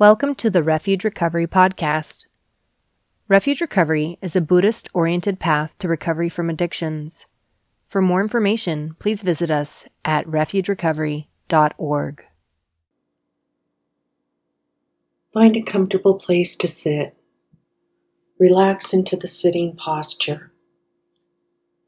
Welcome to the Refuge Recovery Podcast. Refuge Recovery is a Buddhist oriented path to recovery from addictions. For more information, please visit us at refugerecovery.org. Find a comfortable place to sit. Relax into the sitting posture.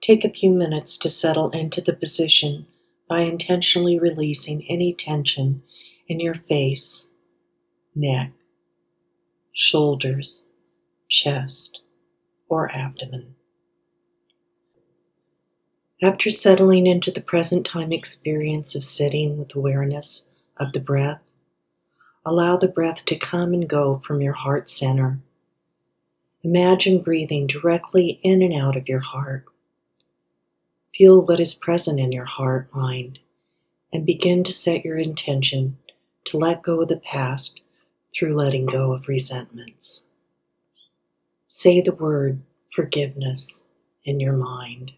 Take a few minutes to settle into the position by intentionally releasing any tension in your face, neck, shoulders, chest, or abdomen. After settling into the present time experience of sitting with awareness of the breath, allow the breath to come and go from your heart center. Imagine breathing directly in and out of your heart. Feel what is present in your heart mind and begin to set your intention to let go of the past through letting go of resentments. Say the word forgiveness in your mind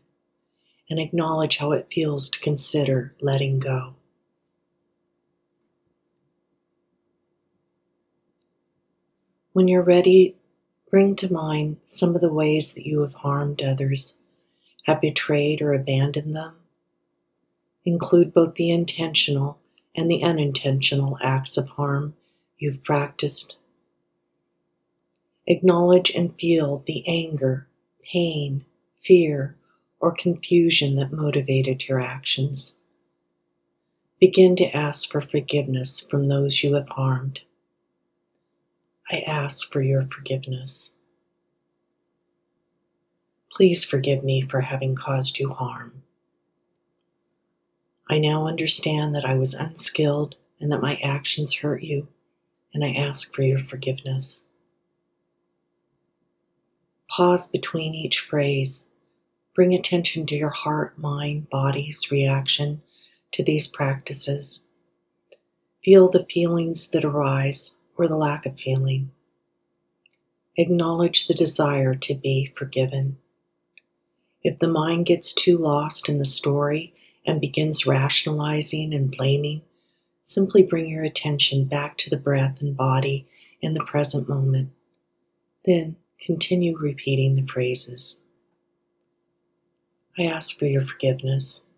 and acknowledge how it feels to consider letting go. When you're ready, bring to mind some of the ways that you have harmed others, have betrayed or abandoned them. Include both the intentional and the unintentional acts of harm you've practiced. Acknowledge and feel the anger, pain, fear, or confusion that motivated your actions. Begin to ask for forgiveness from those you have harmed. I ask for your forgiveness. Please forgive me for having caused you harm. I now understand that I was unskilled and that my actions hurt you, and I ask for your forgiveness. Pause between each phrase Bring attention to your heart, mind, body's reaction to these practices. Feel the feelings that arise or the lack of feeling. Acknowledge the desire to be forgiven. If the mind gets too lost in the story and begins rationalizing and blaming, simply bring your attention back to the breath and body in the present moment. Then continue repeating the phrases. I ask for your forgiveness.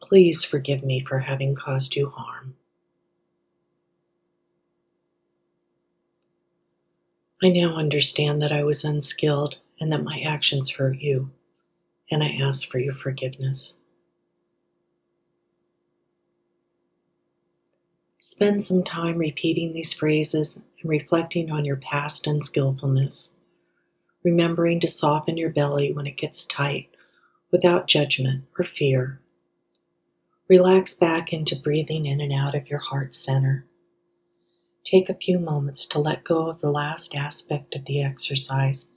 Please forgive me for having caused you harm. I now understand that I was unskilled and that my actions hurt you, and I ask for your forgiveness. Spend some time repeating these phrases and reflecting on your past unskillfulness, remembering to soften your belly when it gets tight without judgment or fear. Relax back into breathing in and out of your heart center. Take a few moments to let go of the last aspect of the exercise,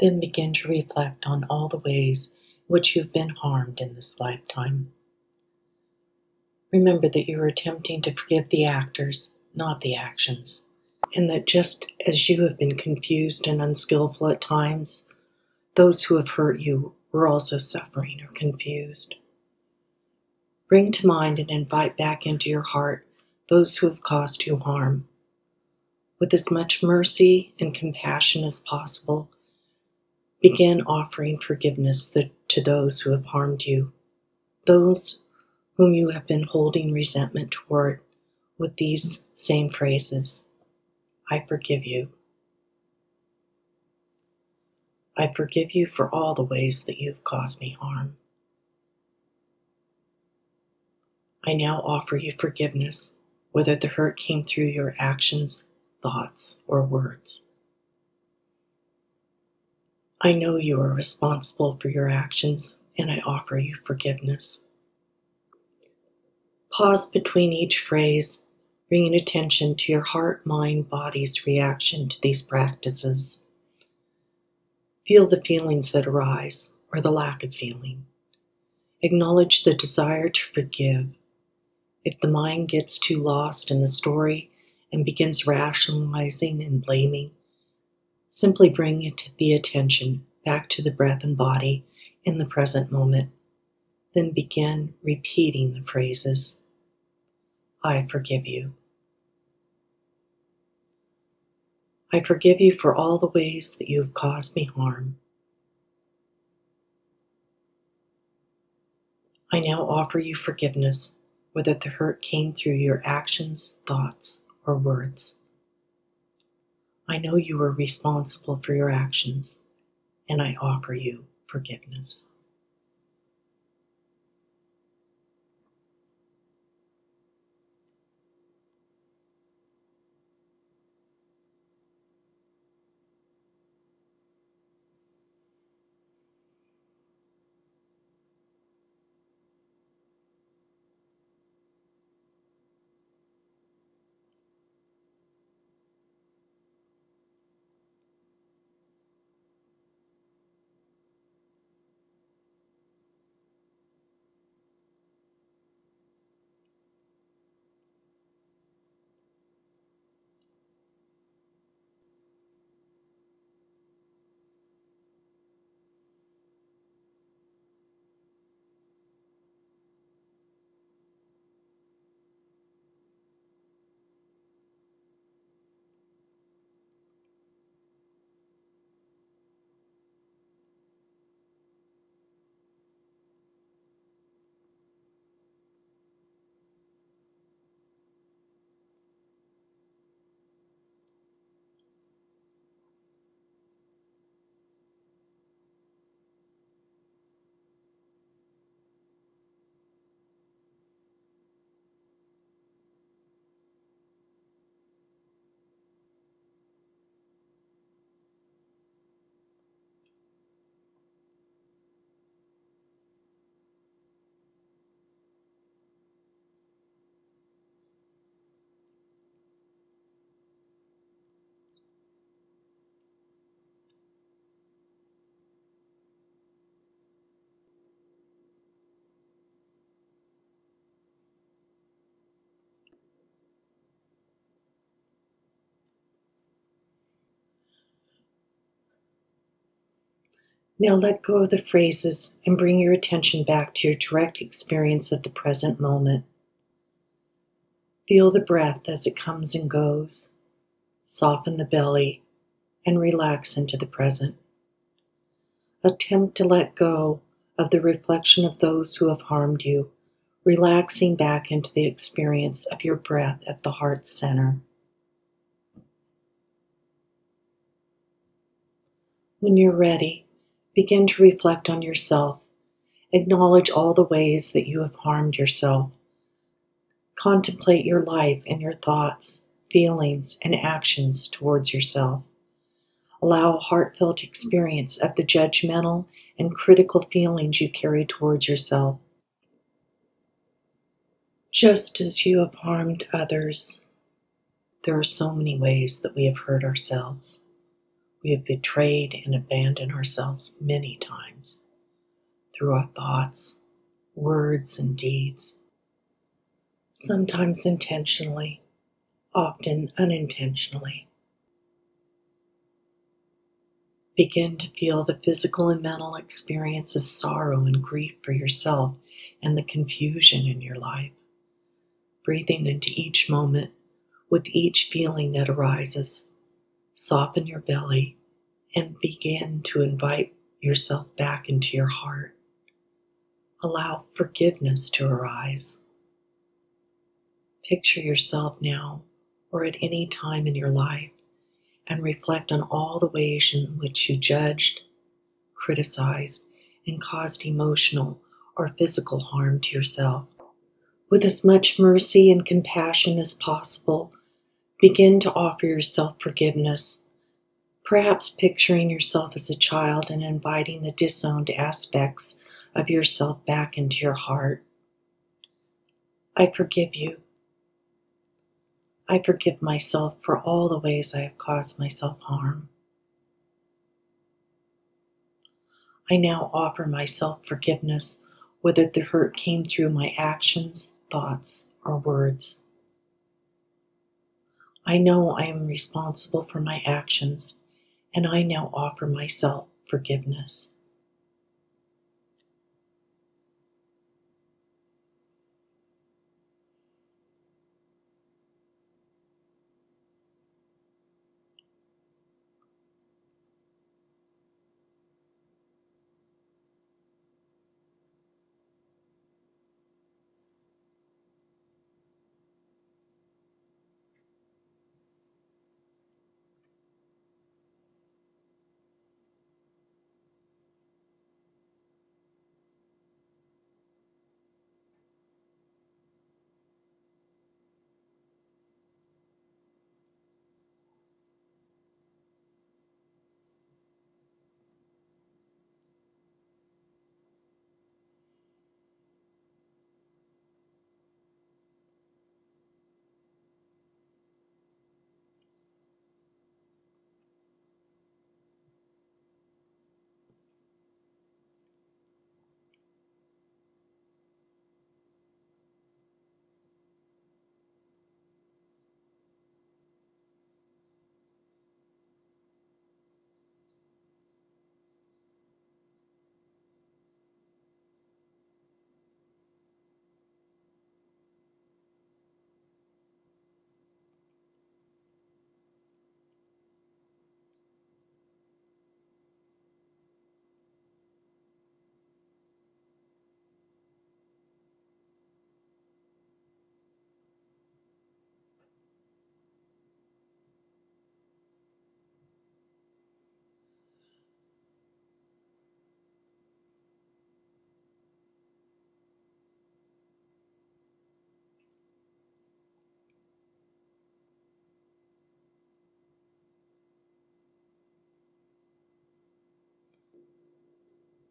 then begin to reflect on all the ways which you've been harmed in this lifetime. Remember that you are attempting to forgive the actors, not the actions and that just as you have been confused and unskillful at times, those who have hurt you were also suffering or confused. Bring to mind and invite back into your heart those who have caused you harm. With as much mercy and compassion as possible, begin offering forgiveness to those who have harmed you, those whom you have been holding resentment toward with these same phrases. I forgive you. I forgive you for all the ways that you've caused me harm. I now offer you forgiveness, whether the hurt came through your actions, thoughts, or words. I know you are responsible for your actions, and I offer you forgiveness. Pause between each phrase bringing attention to your heart, mind, body's reaction to these practices. Feel the feelings that arise or the lack of feeling. Acknowledge the desire to forgive. If the mind gets too lost in the story and begins rationalizing and blaming, simply bring the attention back to the breath and body in the present moment. Then begin repeating the phrases I forgive you. I forgive you for all the ways that you have caused me harm. I now offer you forgiveness, whether the hurt came through your actions, thoughts, or words. I know you are responsible for your actions, and I offer you forgiveness. Now let go of the phrases and bring your attention back to your direct experience of the present moment. Feel the breath as it comes and goes. Soften the belly and relax into the present. Attempt to let go of the reflection of those who have harmed you, relaxing back into the experience of your breath at the heart center. When you're ready, Begin to reflect on yourself. Acknowledge all the ways that you have harmed yourself. Contemplate your life and your thoughts, feelings, and actions towards yourself. Allow a heartfelt experience of the judgmental and critical feelings you carry towards yourself. Just as you have harmed others, there are so many ways that we have hurt ourselves. We have betrayed and abandoned ourselves many times through our thoughts, words, and deeds, sometimes intentionally, often unintentionally. Begin to feel the physical and mental experience of sorrow and grief for yourself and the confusion in your life. Breathing into each moment with each feeling that arises Soften your belly and begin to invite yourself back into your heart. Allow forgiveness to arise. Picture yourself now or at any time in your life and reflect on all the ways in which you judged, criticized, and caused emotional or physical harm to yourself. With as much mercy and compassion as possible, Begin to offer yourself forgiveness, perhaps picturing yourself as a child and inviting the disowned aspects of yourself back into your heart. I forgive you. I forgive myself for all the ways I have caused myself harm. I now offer myself forgiveness, whether the hurt came through my actions, thoughts, or words. I know I am responsible for my actions, and I now offer myself forgiveness.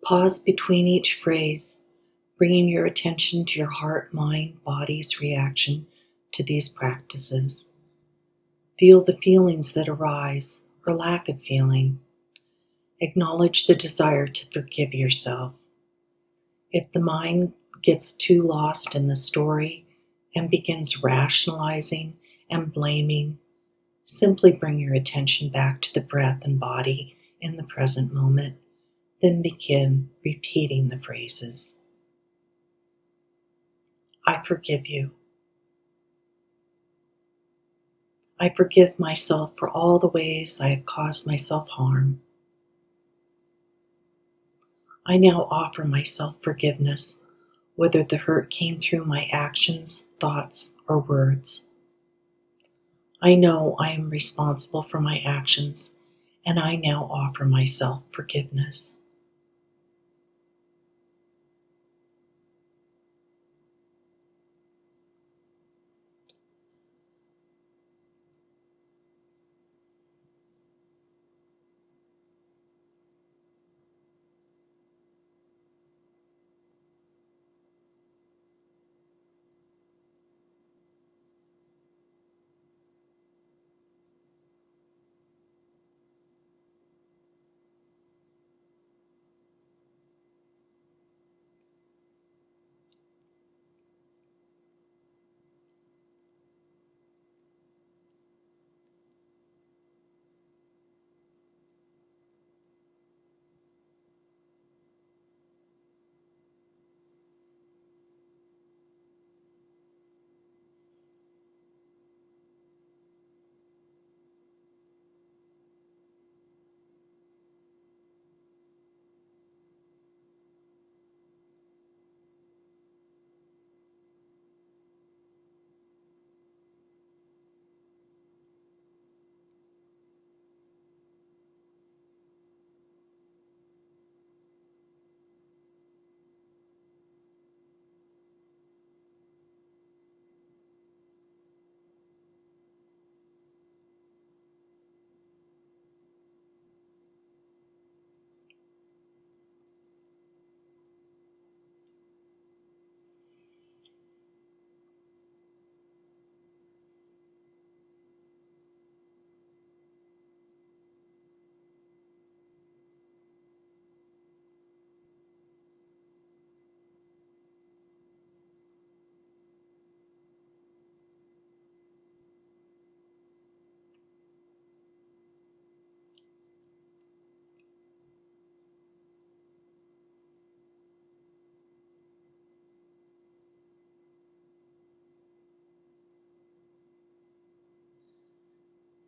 Pause between each phrase, bringing your attention to your heart, mind, body's reaction to these practices. Feel the feelings that arise or lack of feeling. Acknowledge the desire to forgive yourself. If the mind gets too lost in the story and begins rationalizing and blaming, simply bring your attention back to the breath and body in the present moment. Then begin repeating the phrases. I forgive you. I forgive myself for all the ways I have caused myself harm. I now offer myself forgiveness, whether the hurt came through my actions, thoughts, or words. I know I am responsible for my actions, and I now offer myself forgiveness.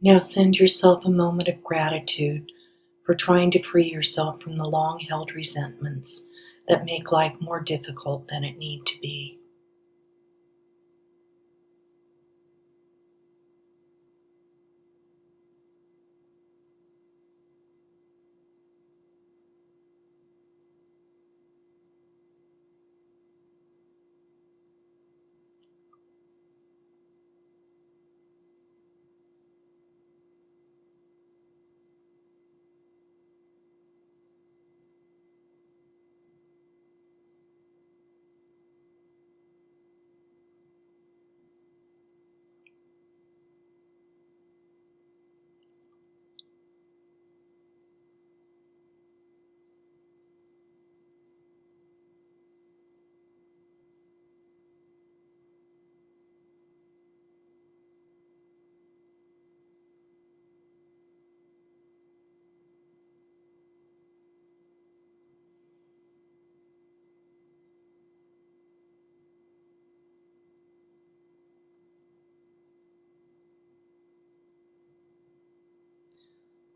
Now send yourself a moment of gratitude for trying to free yourself from the long held resentments that make life more difficult than it need to be.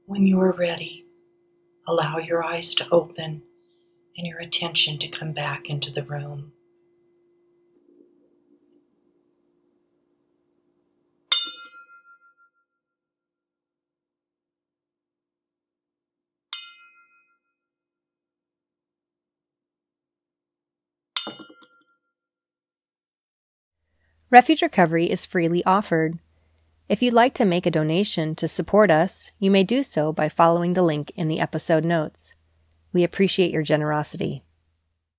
When you are ready, allow your eyes to open and your attention to come back into the room. Refuge Recovery is freely offered. If you'd like to make a donation to support us, you may do so by following the link in the episode notes. We appreciate your generosity.